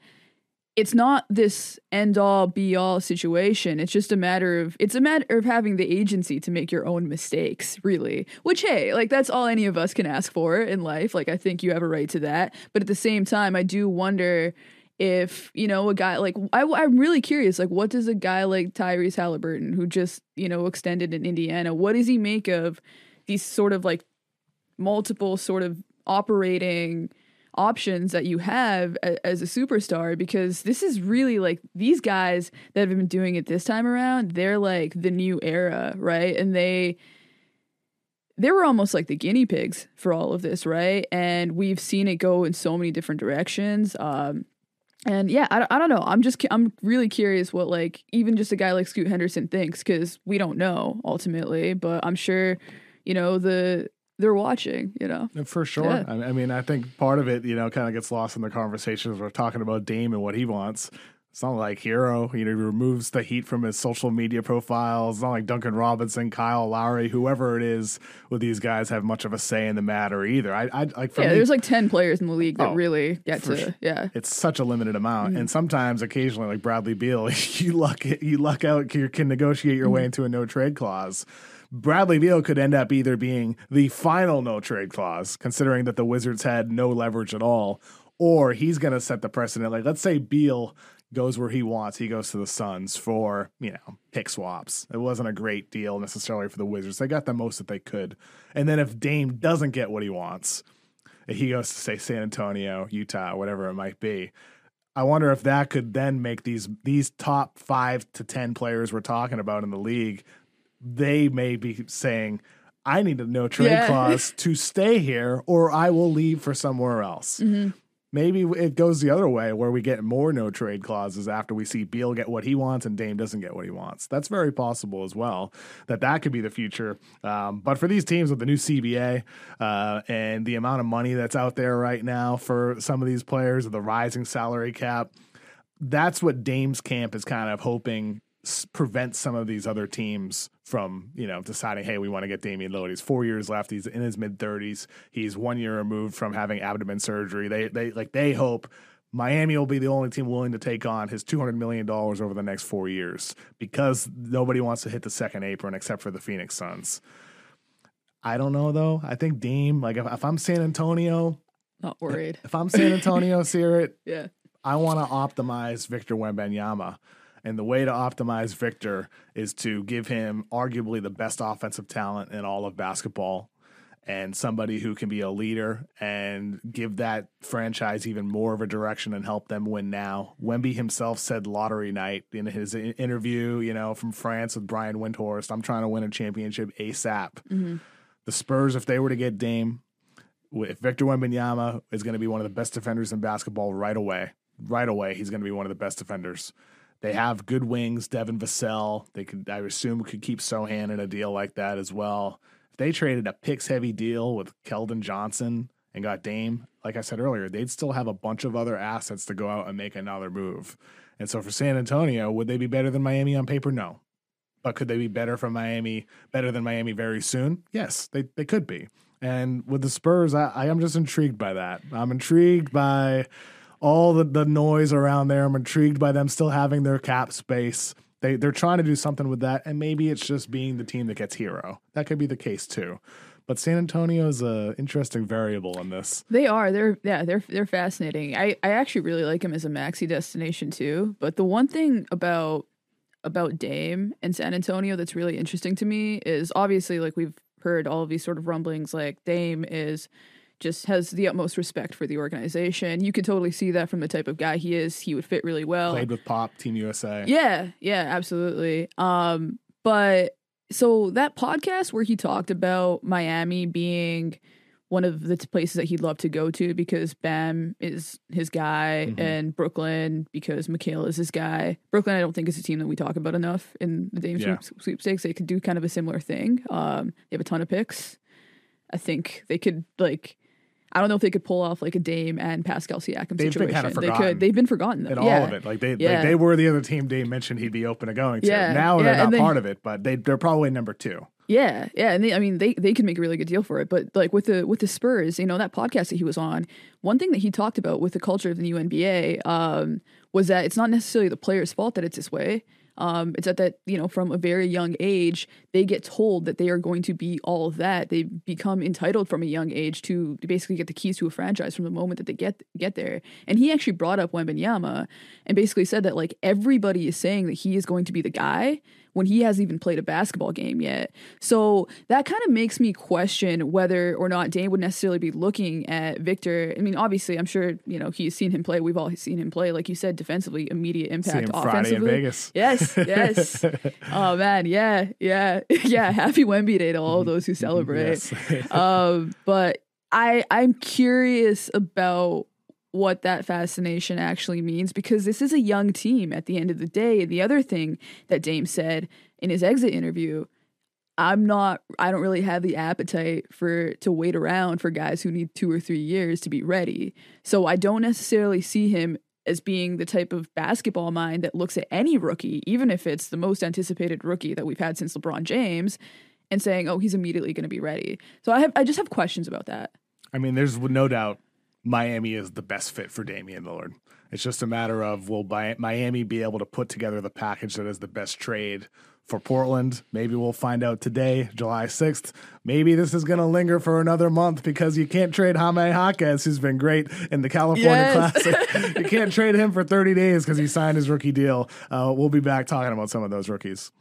it's not this end all be all situation. It's just a matter of it's a matter of having the agency to make your own mistakes, really. Which hey, like that's all any of us can ask for in life. Like I think you have a right to that. But at the same time, I do wonder if you know a guy like I, I'm really curious like what does a guy like Tyrese Halliburton who just you know extended in Indiana what does he make of these sort of like multiple sort of operating options that you have a, as a superstar? Because this is really like these guys that have been doing it this time around they're like the new era right? And they they were almost like the guinea pigs for all of this right? And we've seen it go in so many different directions. Um and yeah, I, I don't know. I'm just I'm really curious what like even just a guy like Scoot Henderson thinks because we don't know ultimately, but I'm sure you know the they're watching. You know, for sure. Yeah. I mean, I think part of it you know kind of gets lost in the conversations we're talking about Dame and what he wants. It's not like Herro, you know, he removes the heat from his social media profiles. It's not like Duncan Robinson, Kyle Lowry, whoever it is with these guys have much of a say in the matter either. I, I like for yeah, me, there's like ten players in the league that oh, really get to sure. yeah. It's such a limited amount, mm-hmm. and sometimes, occasionally, like Bradley Beal, you luck you luck out, you can negotiate your mm-hmm. way into a no trade clause. Bradley Beal could end up either being the final no trade clause, considering that the Wizards had no leverage at all, or he's going to set the precedent. Like, let's say Beal goes where he wants. He goes to the Suns for, you know, pick swaps. It wasn't a great deal necessarily for the Wizards. They got the most that they could. And then if Dame doesn't get what he wants, he goes to say San Antonio, Utah, whatever it might be. I wonder if that could then make these these top 5 to 10 players we're talking about in the league, they may be saying I need a no trade yeah. clause to stay here or I will leave for somewhere else. Mm-hmm maybe it goes the other way where we get more no trade clauses after we see Beal get what he wants and Dame doesn't get what he wants. That's very possible as well. That that could be the future. Um, but for these teams with the new CBA uh, and the amount of money that's out there right now for some of these players, the rising salary cap, that's what Dame's camp is kind of hoping prevent some of these other teams from you know deciding hey we want to get Damian Lillard he's four years left he's in his mid 30s he's one year removed from having abdomen surgery they they like they hope Miami will be the only team willing to take on his $200 million over the next four years because nobody wants to hit the second apron except for the Phoenix Suns. I don't know though. I think Dame, like if, if I'm San Antonio, Not worried. if I'm San Antonio, Seerat, Yeah. I want to optimize Victor Wembanyama. And the way to optimize Victor is to give him arguably the best offensive talent in all of basketball and somebody who can be a leader and give that franchise even more of a direction and help them win now. Wemby himself said lottery night in his interview, you know, from France with Brian Windhorst, I'm trying to win a championship ASAP. Mm-hmm. The Spurs, if they were to get Dame, if Victor Wembanyama is going to be one of the best defenders in basketball right away, right away, he's going to be one of the best defenders. They have good wings, Devin Vassell. They could, I assume, could keep Sochan in a deal like that as well. If they traded a picks heavy deal with Keldon Johnson and got Dame, like I said earlier, they'd still have a bunch of other assets to go out and make another move. And so for San Antonio, would they be better than Miami on paper? No. But could they be better from Miami, better than Miami very soon? Yes, they, they could be. And with the Spurs, I, I am just intrigued by that. I'm intrigued by all the, the noise around there. I'm intrigued by them still having their cap space. They they're trying to do something with that, and maybe it's just being the team that gets Herro. That could be the case too. But San Antonio is a interesting variable in this. They are. They're yeah, they're they're fascinating. I I actually really like him as a maxi destination too. But the one thing about about Dame and San Antonio that's really interesting to me is obviously like we've heard all of these sort of rumblings like Dame is just has the utmost respect for the organization. You could totally see that from the type of guy he is. He would fit really well. Played with Pop, Team USA. Yeah, yeah, absolutely. Um, but so that podcast where he talked about Miami being one of the places that he'd love to go to because Bam is his guy Mhm. and Brooklyn because Mikal is his guy. Brooklyn, I don't think is a team that we talk about enough in the Dame Yeah. sweepstakes. They could do kind of a similar thing. Um, they have a ton of picks. I think they could like. I don't know if they could pull off like a Dame and Pascal Siakam They've been situation. kinda they forgotten could. They've been forgotten. Though. And yeah. all of it, like they, Yeah. like they were the other team Dame mentioned he'd be open to going to. Yeah, Now yeah, they're not they- part of it, but they they're probably number two. Yeah, yeah, and they, I mean they they could make a really good deal for it. But like with the with the Spurs, you know that podcast that he was on, one thing that he talked about with the culture of the new NBA um, was that it's not necessarily the players' fault that it's this way. Um, it's that that you know from a very young age they get told that they are going to be all of that. They become entitled from a young age to, basically get the keys to a franchise from the moment that they get get there. And he actually brought up Wembanyama and basically said that like everybody is saying that he is going to be the guy when he hasn't even played a basketball game yet. So that kind of makes me question whether or not Dame would necessarily be looking at Victor. I mean, obviously, I'm sure you know he's seen him play. We've all seen him play, like you said, defensively, immediate impact Friday in. Vegas. Yes, yes. oh man, yeah, yeah, yeah. Happy Wemby Day to all those who celebrate. Yes. um, but I I'm curious about what that fascination actually means because this is a young team at the end of the day. And the other thing that Dame said in his exit interview, I'm not I don't really have the appetite for to wait around for guys who need 2 or 3 years to be ready. So I don't necessarily see him as being the type of basketball mind that looks at any rookie, even if it's the most anticipated rookie that we've had since LeBron James, and saying, "Oh, he's immediately going to be ready." So I have, I just have questions about that. I mean, there's no doubt Miami is the best fit for Damian Lillard. It's just a matter of will Miami be able to put together the package that is the best trade for Portland? Maybe we'll find out today, July 6th. Maybe this is going to linger for another month because you can't trade Jaime Jaquez, who's been great in the California Yes. Classic. you can't trade him for 30 days because he signed his rookie deal. Uh, we'll be back talking about some of those rookies.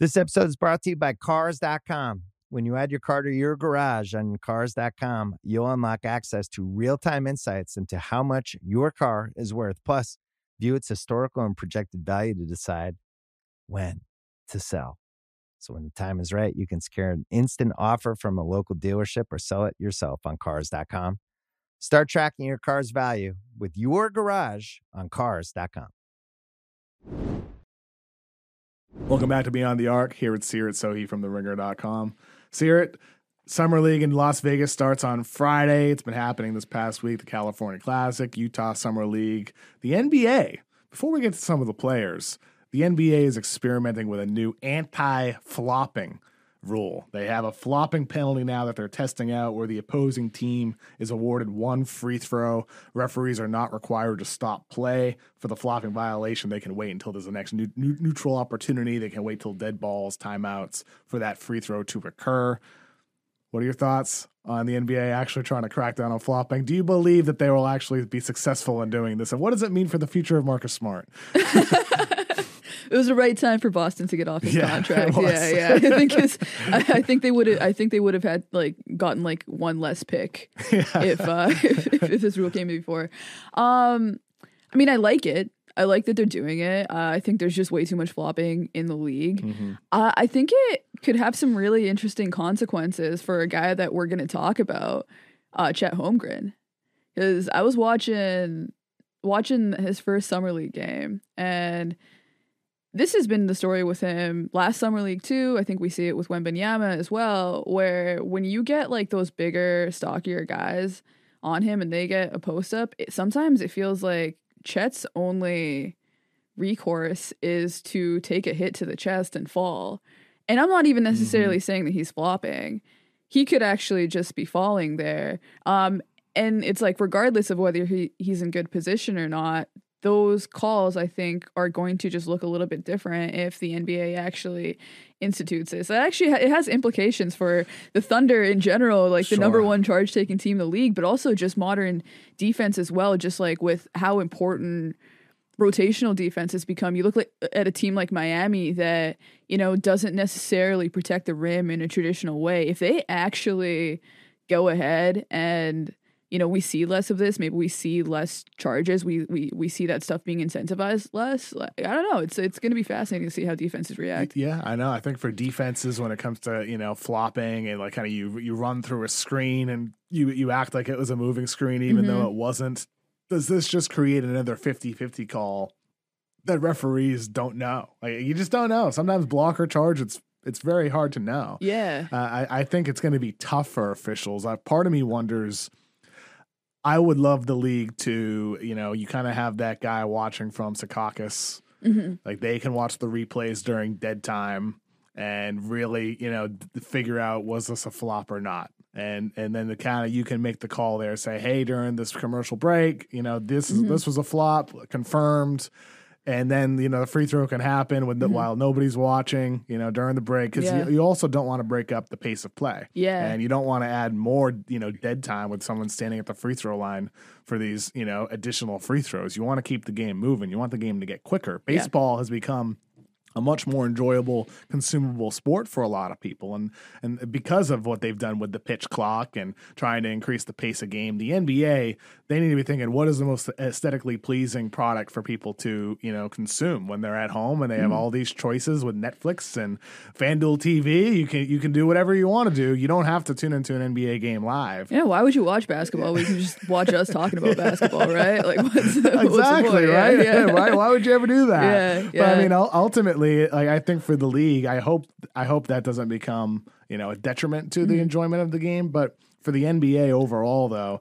This episode is brought to you by Cars.com. When you add your car to your garage on Cars.com, you'll unlock access to real time insights into how much your car is worth. Plus, view its historical and projected value to decide when to sell. So, when the time is right, you can secure an instant offer from a local dealership or sell it yourself on Cars.com. Start tracking your car's value with your garage on Cars.com. Welcome back to Beyond the Arc here with Seerat Sohi from TheRinger.com. Seerat, Summer League in Las Vegas starts on Friday. It's been happening this past week. The California Classic, Utah Summer League, the NBA. Before we get to some of the players, the NBA is experimenting with a new anti flopping rule. They have a flopping penalty now that they're testing out where the opposing team is awarded one free throw. Referees are not required to stop play for the flopping violation. They can wait until there's a next new, new, neutral opportunity. They can wait till dead balls, timeouts for that free throw to recur. What are your thoughts on the NBA actually trying to crack down on flopping? Do you believe that they will actually be successful in doing this? And what does it mean for the future of Marcus Smart? it was the right time for Boston to get off his Yeah, contract. Yeah, yeah. I think it's, I, I think they would have. I think they would have had like gotten like one less pick if, uh, if if this rule came before. Um, I mean, I like it. I like that they're doing it. Uh, I think there's just way too much flopping in the league. Mm-hmm. Uh, I think it could have some really interesting consequences for a guy that we're going to talk about, uh, Chet Holmgren, because I was watching watching his first summer league game, and this has been the story with him last summer league too. I think we see it with Wembanyama as well, where when you get like those bigger, stockier guys on him and they get a post up, it, sometimes it feels like Chet's only recourse is to take a hit to the chest and fall. And I'm not even necessarily saying that he's flopping. He could actually just be falling there. Um, and it's like regardless of whether he, he's in good position or not, those calls I think are going to just look a little bit different if the NBA actually institutes this. That actually it has implications for the Thunder in general, like the number one charge taking team in the league, but also just modern defense as well. Just like with how important rotational defense has become. You look like at a team like Miami that you know doesn't necessarily protect the rim in a traditional way. If they actually go ahead and you know we see less of this, maybe we see less charges. We we we see that stuff being incentivized less. Like, I don't know. It's it's going to be fascinating to see how defenses react. Yeah, I know. I think for defenses, when it comes to you know flopping and like kind of you you run through a screen and you you act like it was a moving screen even though it wasn't. Does this just create another 50-50 call that referees don't know? Like you just don't know. Sometimes block or charge, it's it's very hard to know. Yeah. Uh, I, I think it's going to be tough for officials. Uh, part of me wonders. I would love the league to, you know, you kind of have that guy watching from Secaucus. Mm-hmm. Like they can watch the replays during dead time and really, you know, d- figure out was this a flop or not. And and then the kind of you can make the call there, say, hey, during this commercial break, you know, this is mm-hmm. this was a flop, confirmed. And then you know the free throw can happen when the, mm-hmm. while nobody's watching, you know, during the break because Yeah. you, you also don't want to break up the pace of play. Yeah. and you don't want to add more, you know, dead time with someone standing at the free throw line for these, you know, additional free throws. You want to keep the game moving. You want the game to get quicker. Baseball has become a much more enjoyable, consumable sport for a lot of people, and and because of what they've done with the pitch clock and trying to increase the pace of game, the NBA they need to be thinking what is the most aesthetically pleasing product for people to you know consume when they're at home and they have mm. all these choices with Netflix and FanDuel TV. You can you can do whatever you want to do. You don't have to tune into an NBA game live. Yeah, why would you watch basketball? We can just watch us talking about basketball, right? Like, what's, what's exactly? Yeah, right. Yeah, why, why would you ever do that? Yeah, But I mean, ul- ultimately, like I think for the league, I hope I hope that doesn't become you know a detriment to Mm-hmm. the enjoyment of the game. But for the NBA overall, though.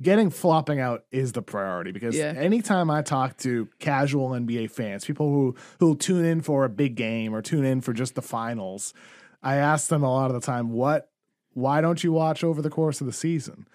Getting flopping out is the priority because Yeah. anytime I talk to casual NBA fans, people who who tune in for a big game or tune in for just the finals, I ask them a lot of the time, "What? Why don't you watch over the course of the season?"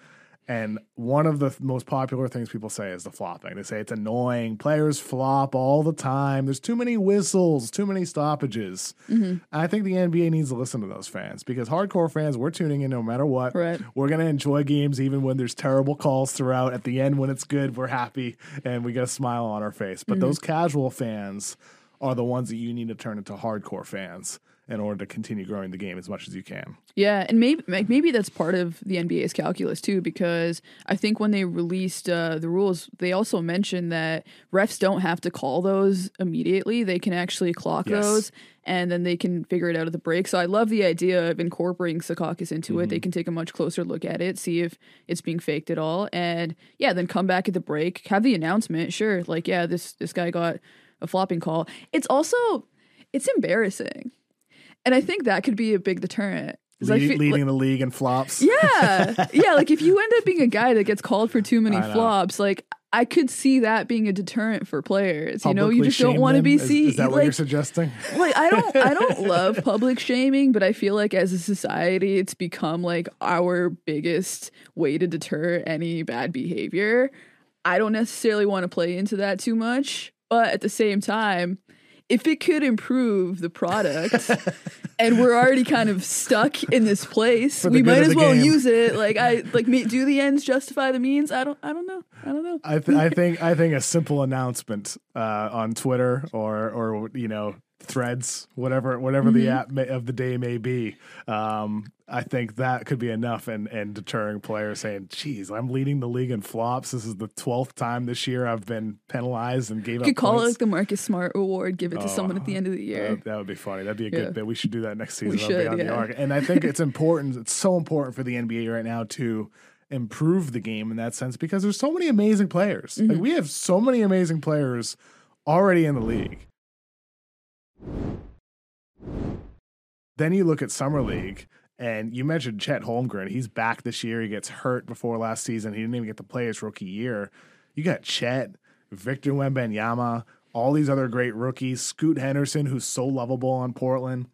And one of the most popular things people say is the flopping. They say it's annoying. Players flop all the time. There's too many whistles, too many stoppages. Mm-hmm. I think the NBA needs to listen to those fans because hardcore fans, we're tuning in no matter what. Right. We're going to enjoy games even when there's terrible calls throughout. At the end, when it's good, we're happy and we get a smile on our face. But those casual fans are the ones that you need to turn into hardcore fans in order to continue growing the game as much as you can. Yeah, and maybe like maybe that's part of the NBA's calculus too, because I think when they released uh, the rules, they also mentioned that refs don't have to call those immediately; they can actually clock Yes. those, and then they can figure it out at the break. So I love the idea of incorporating Secaucus into it. They can take a much closer look at it, see if it's being faked at all, and yeah, then come back at the break, have the announcement. Sure, like yeah, this this guy got a flopping call. It's also it's embarrassing. And I think that could be a big deterrent. Feel- leading the league in flops. yeah, yeah. Like if you end up being a guy that gets called for too many flops, like I could see that being a deterrent for players. you know, you just don't want to be Is- seen. Is, that what like, you're suggesting? like I don't I don't love public shaming, but I feel like as a society it's become like our biggest way to deter any bad behavior. I don't necessarily want to play into that too much, but at the same time, if it could improve the product and we're already kind of stuck in this place, we might as well game. use it. Like I like me, do the ends justify the means? I don't I don't know. I don't know. I, th- I think I think a simple announcement uh, on Twitter or or you know threads whatever whatever the Mm-hmm. app may, of the day may be um, I think that could be enough and and deterring players saying geez I'm leading the league in flops this is the 12th time this year I've been penalized and gave You up could call it like the Marcus Smart Award, give it to someone at the end of the year. That, that would be funny. That'd be a good Yeah. bit. We should do that next season. Should, on the arc. And I think it's important. It's so important for the NBA right now to improve the game in that sense because there's so many amazing players. Mm-hmm. Like we have so many amazing players already in the league. Then you look at summer league. And you mentioned Chet Holmgren. He's back this year. He gets hurt before last season. He didn't even get to play his rookie year. You got Chet, Victor Wembanyama, all these other great rookies. Scoot Henderson, who's so lovable on Portland.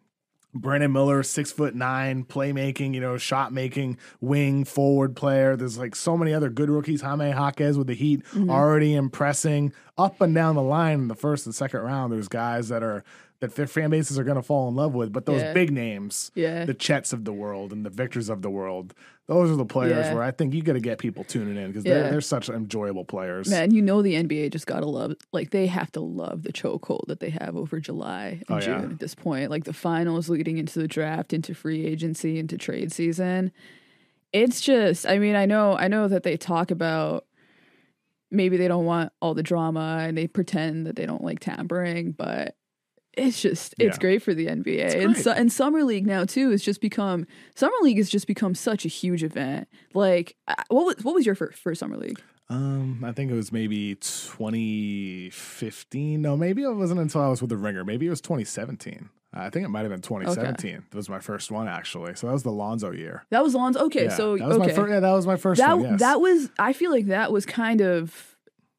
Brandon Miller, six foot nine, playmaking, you know, shot making, wing, forward player. There's like so many other good rookies. Jaime Jaquez with the Heat mm-hmm. already impressing up and down the line in the first and second round. There's guys that are that their fan bases are going to fall in love with, but those Yeah. big names, Yeah. the Chets of the world and the Victors of the world, those are the players Yeah. where I think you got to get people tuning in because they're, they're such enjoyable players. Man, you know the NBA just gotta love like they have to love the chokehold that they have over July and Oh, June at this point. Like the finals leading into the draft, into free agency, into trade season. It's just I mean, I know I know that they talk about maybe they don't want all the drama and they pretend that they don't like tampering, but it's just it's Yeah. great for the NBA and and summer league now too has just become summer league has just become such a huge event. Like, what was what was your first, first summer league? Um, I think it was maybe 2015. No, maybe it wasn't until I was with the Ringer. Maybe it was 2017. I think it might have been 2017. That was my first one actually. So that was the Lonzo year. That was Lonzo. Okay, Yeah, so that was okay, my first. Yeah, that was my first that one. Yes. that was. I feel like that was kind of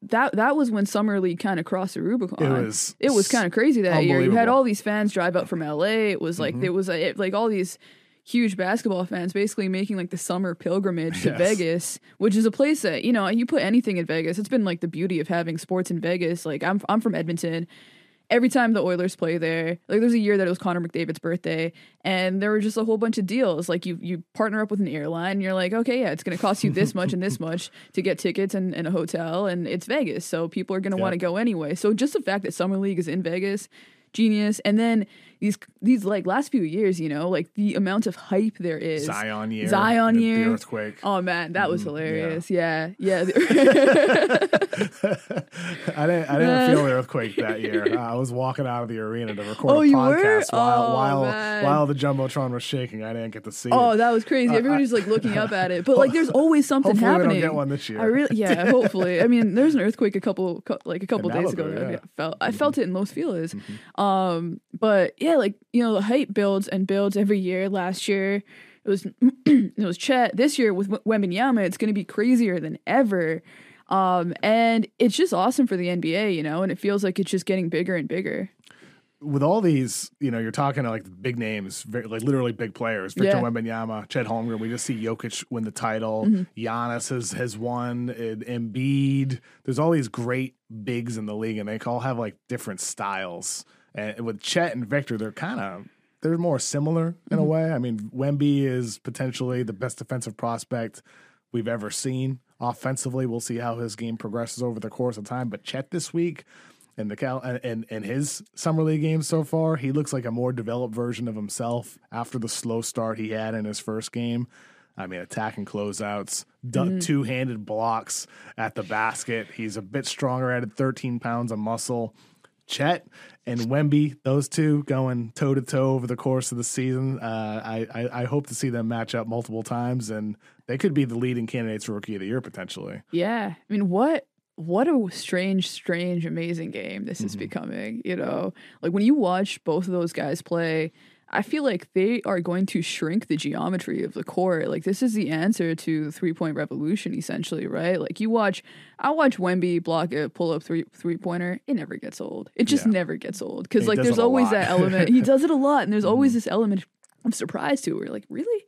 that. That was when summer league kind of crossed the Rubicon. It was It was kind of crazy that year. You had. Mm-hmm. all these fans drive up from LA. It was like there was a, it, like all these huge basketball fans basically making like the summer pilgrimage to Yes. Vegas, which is a place that you know you put anything in Vegas. It's been like the beauty of having sports in Vegas. Like I'm I'm from Edmonton. Every time the Oilers play there, like there's a year that it was Connor McDavid's birthday, and there were just a whole bunch of deals. Like you you partner up with an airline, and you're like, okay, yeah, it's going to cost you this much and this much to get tickets and, and a hotel, and it's Vegas, so people are going to want to go anyway. So just the fact that Summer League is in Vegas, genius. And then these these like last few years, you know, like the amount of hype there is. Zion year. Zion year. The earthquake. Oh man, that was hilarious. Yeah, yeah. I didn't. I didn't feel the earthquake that year. I was walking out of the arena to record Oh, a you were? podcast while Oh, while man. while the jumbotron was shaking. I didn't get to see Oh, it. that was crazy. Uh, Everybody's like looking up at it, but like, there's always something Hopefully we don't happening. get one this year. I really, yeah, hopefully. I mean, there's an earthquake a couple, like a couple In days ago. Malibu, I yeah. Mm-hmm. felt, I felt it in Los Feliz. Um, but yeah, like you know, the hype builds and builds every year. Last year, it was it was Chet. This year with W- Wembanyama, it's going to be crazier than ever. Um, and it's just awesome for the NBA, you know, and it feels like it's just getting bigger and bigger. with all these, you know, you're talking to like big names, very, like literally big players. Victor Yeah. Wembanyama, Chet Holmgren. We just see Jokic win the title. Mm-hmm. Giannis has has won. Embiid. There's all these great bigs in the league, and they all have like different styles. And with Chet and Victor, they're kind of they're more similar in Mm-hmm. a way. I mean, Wemby is potentially the best defensive prospect we've ever seen. Offensively, we'll see how his game progresses over the course of time. But Chet this week in the Cal and in, his summer league games so far, he looks like a more developed version of himself after the slow start he had in his first game. I mean, attacking closeouts, Mm-hmm. two handed blocks at the basket. He's a bit stronger, added 13 pounds of muscle. Chet and Wemby, those two going toe to toe over the course of the season. Uh, I, I I hope to see them match up multiple times, and they could be the leading candidates for Rookie of the Year potentially. Yeah. I mean, what what a strange, strange, amazing game this Mm-hmm. is becoming. You know, like when you watch both of those guys play, I feel like they are going to shrink the geometry of the court. Like this is the answer to the three point revolution, essentially, right? Like you watch, I watch Wemby block a pull up three three pointer. It never gets old. It just Yeah. never gets old because like there's always lot. that element. he does it a lot, and there's always Mhm. this element of surprise too. Where you're like, really,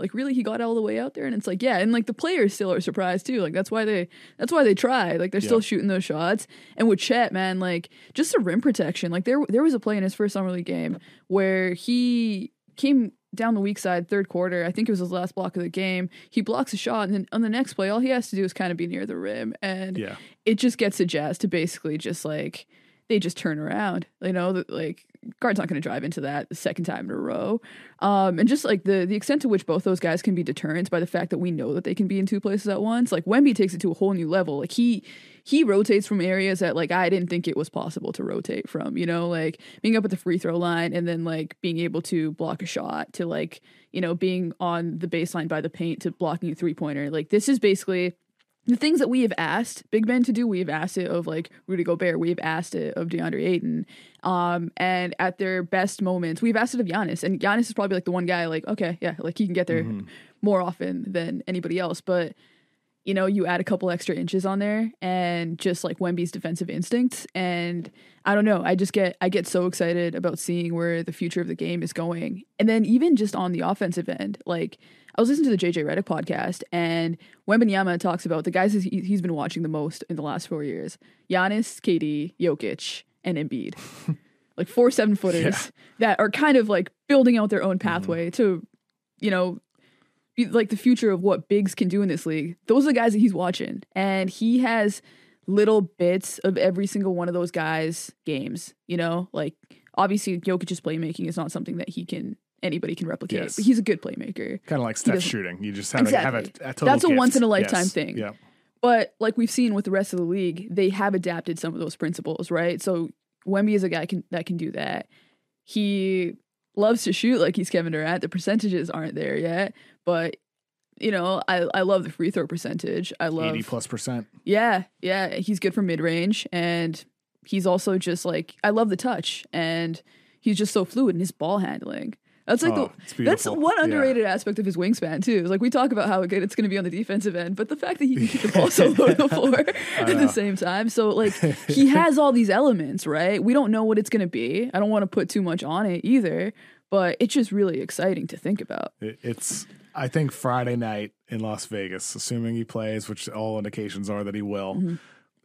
like really, he got all the way out there, and it's like, yeah, and like the players still are surprised too. Like that's why they that's why they try. Like they're still shooting those shots. And with Chet, man, like just the rim protection. Like there there was a play in his first summer league game where he came down the weak side third quarter. I think it was his last block of the game. He blocks a shot, and then on the next play, all he has to do is kind of be near the rim, and Yeah. it just gets the Jazz to basically just like they just turn around. You know, that like guard's not going to drive into that the second time in a row. Um, and just like the the extent to which both those guys can be deterrents by the fact that we know that they can be in two places at once. Like Wemby takes it to a whole new level. Like he he rotates from areas that like I didn't think it was possible to rotate from. You know, like being up at the free throw line and then like being able to block a shot to like you know being on the baseline by the paint to blocking a three pointer. Like this is basically the things that we have asked big men to do, we have asked it of like Rudy Gobert, we have asked it of DeAndre Ayton. Um, and at their best moments, we've asked it of Giannis. And Giannis is probably like the one guy, like, okay, yeah, like he can get there Mhm. more often than anybody else. But you know, you add a couple extra inches on there and just like Wemby's defensive instincts. And I don't know, I just get I get so excited about seeing where the future of the game is going. And then even just on the offensive end, like I was listening to the JJ Redick podcast and Wembanyama talks about the guys he- he's been watching the most in the last four years. Giannis, KD, Jokic, and Embiid. like four seven footers that are kind of like building out their own mm-hmm. pathway to, you know, be like the future of what bigs can do in this league. Those are the guys that he's watching. And he has little bits of every single one of those guys' games, you know? Like obviously Jokic's playmaking is not something that he can anybody can replicate. Yes. But he's a good playmaker. Kind of like Steph shooting. You just have, to have a, a That's a gift. once in a lifetime Yes. thing. Yeah. But like we've seen with the rest of the league, they have adapted some of those principles, right? So Wemby is a guy can, that can do that. He loves to shoot like he's Kevin Durant. The percentages aren't there yet, but you know, I I love the free throw percentage. I love 80 plus percent. yeah, yeah, he's good for mid range, and he's also just like I love the touch, and he's just so fluid in his ball handling. That's like Oh, the that's one Yeah. underrated aspect of his wingspan too. Like we talk about how good it's going to be on the defensive end, but the fact that he can keep the ball so low to the floor at know. the same time. So like he has all these elements, right? We don't know what it's going to be. I don't want to put too much on it either, but it's just really exciting to think about. It, it's, I think, Friday night in Las Vegas, assuming he plays, which all indications are that he will. Mm-hmm.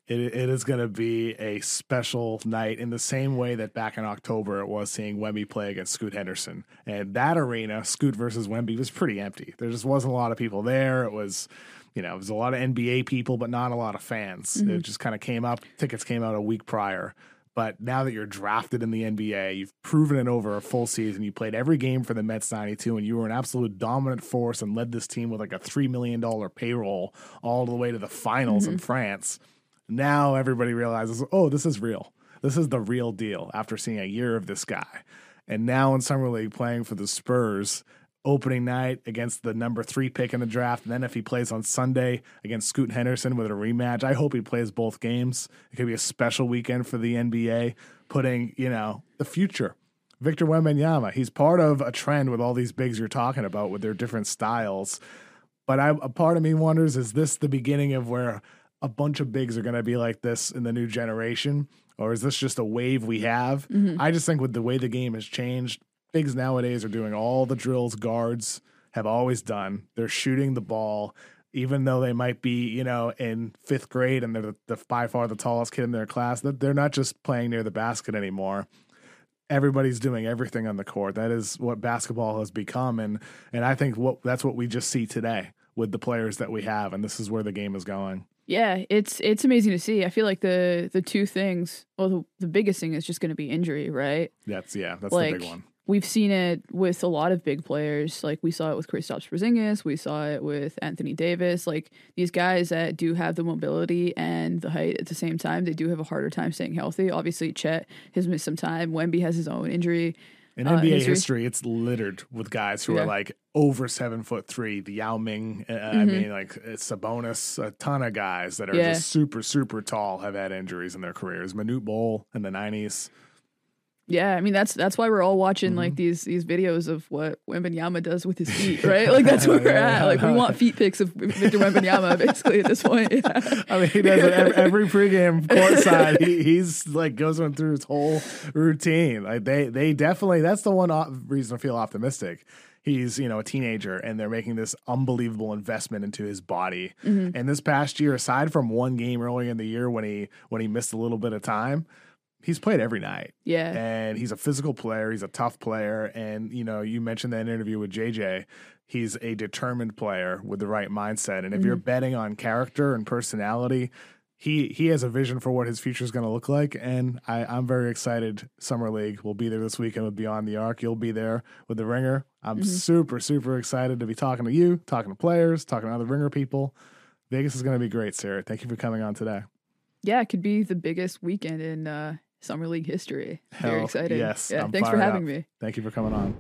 It, it is going to be a special night in the same way that back in October it was seeing Wemby play against Scoot Henderson. And that arena, Scoot versus Wemby, was pretty empty. There just wasn't a lot of people there. It was, you know, it was a lot of NBA people, but not a lot of fans. It mm-hmm. just kind of came up. Tickets came out a week prior. But now that you're drafted in the NBA, you've proven it over a full season. You played every game for the Mets 92, and you were an absolute dominant force and led this team with like a $3 million payroll all the way to the finals mm-hmm. in France. Now everybody realizes, oh, this is real. This is the real deal after seeing a year of this guy. And now in Summer League playing for the Spurs, opening night against the number three pick in the draft. And then if he plays on Sunday against Scoot Henderson with a rematch, I hope he plays both games. It could be a special weekend for the NBA, putting, you know, the future. Victor Wembanyama, he's part of a trend with all these bigs you're talking about with their different styles. But I, a part of me wonders, is this the beginning of where a bunch of bigs are going to be like this in the new generation? Or is this just a wave we have? Mm-hmm. I just think with the way the game has changed, bigs nowadays are doing all the drills guards have always done. They're shooting the ball, even though they might be, you know, in fifth grade and they're the, the by far the tallest kid in their class. That they're not just playing near the basket anymore. Everybody's doing everything on the court. That is what basketball has become, and and I think what that's what we just see today with the players that we have, and this is where the game is going. Yeah, it's it's amazing to see. I feel like the the two things, well, the, the biggest thing is just going to be injury, right? That's yeah, that's like the big one. we've seen it with a lot of big players. Like we saw it with Kristaps Porzingis, we saw it with Anthony Davis. Like these guys that do have the mobility and the height at the same time, they do have a harder time staying healthy. Obviously, Chet has missed some time. Wemby has his own injury. In uh, NBA history. history. it's littered with guys who Yeah. are like over seven foot three. The Yao Ming, uh, I Mhm. mean, like uh, Sabonis, a ton of guys that are Yeah. just super, super tall have had injuries in their careers. Manute Bol in the nineties. Yeah, I mean that's that's why we're all watching Mm-hmm. like these these videos of what Wembanyama does with his feet, right? Like that's where we're at. Like we want feet pics of Victor Wembanyama basically at this point. Yeah. I mean, he does it every, every pregame courtside. He, he's like goes on through his whole routine. Like they, they definitely. That's the one op- reason I feel optimistic. He's you know a teenager, and they're making this unbelievable investment into his body. And this past year, aside from one game earlier in the year when he when he missed a little bit of time, he's played every night. Yeah. And he's a physical player. He's a tough player. And, you know, you mentioned that interview with JJ. He's a determined player with the right mindset. And if you're betting on character and personality, he he has a vision for what his future is going to look like. And I, I'm very excited. Summer League will be there this weekend with Beyond the Arc. You'll be there with the Ringer. I'm super, super excited to be talking to you, talking to players, talking to other Ringer people. Vegas is going to be great, Sarah. Thank you for coming on today. Yeah, it could be the biggest weekend in uh, Summer League history. Hell, Very exciting. Yes. Yeah, I'm thanks for having up. me. Thank you for coming on.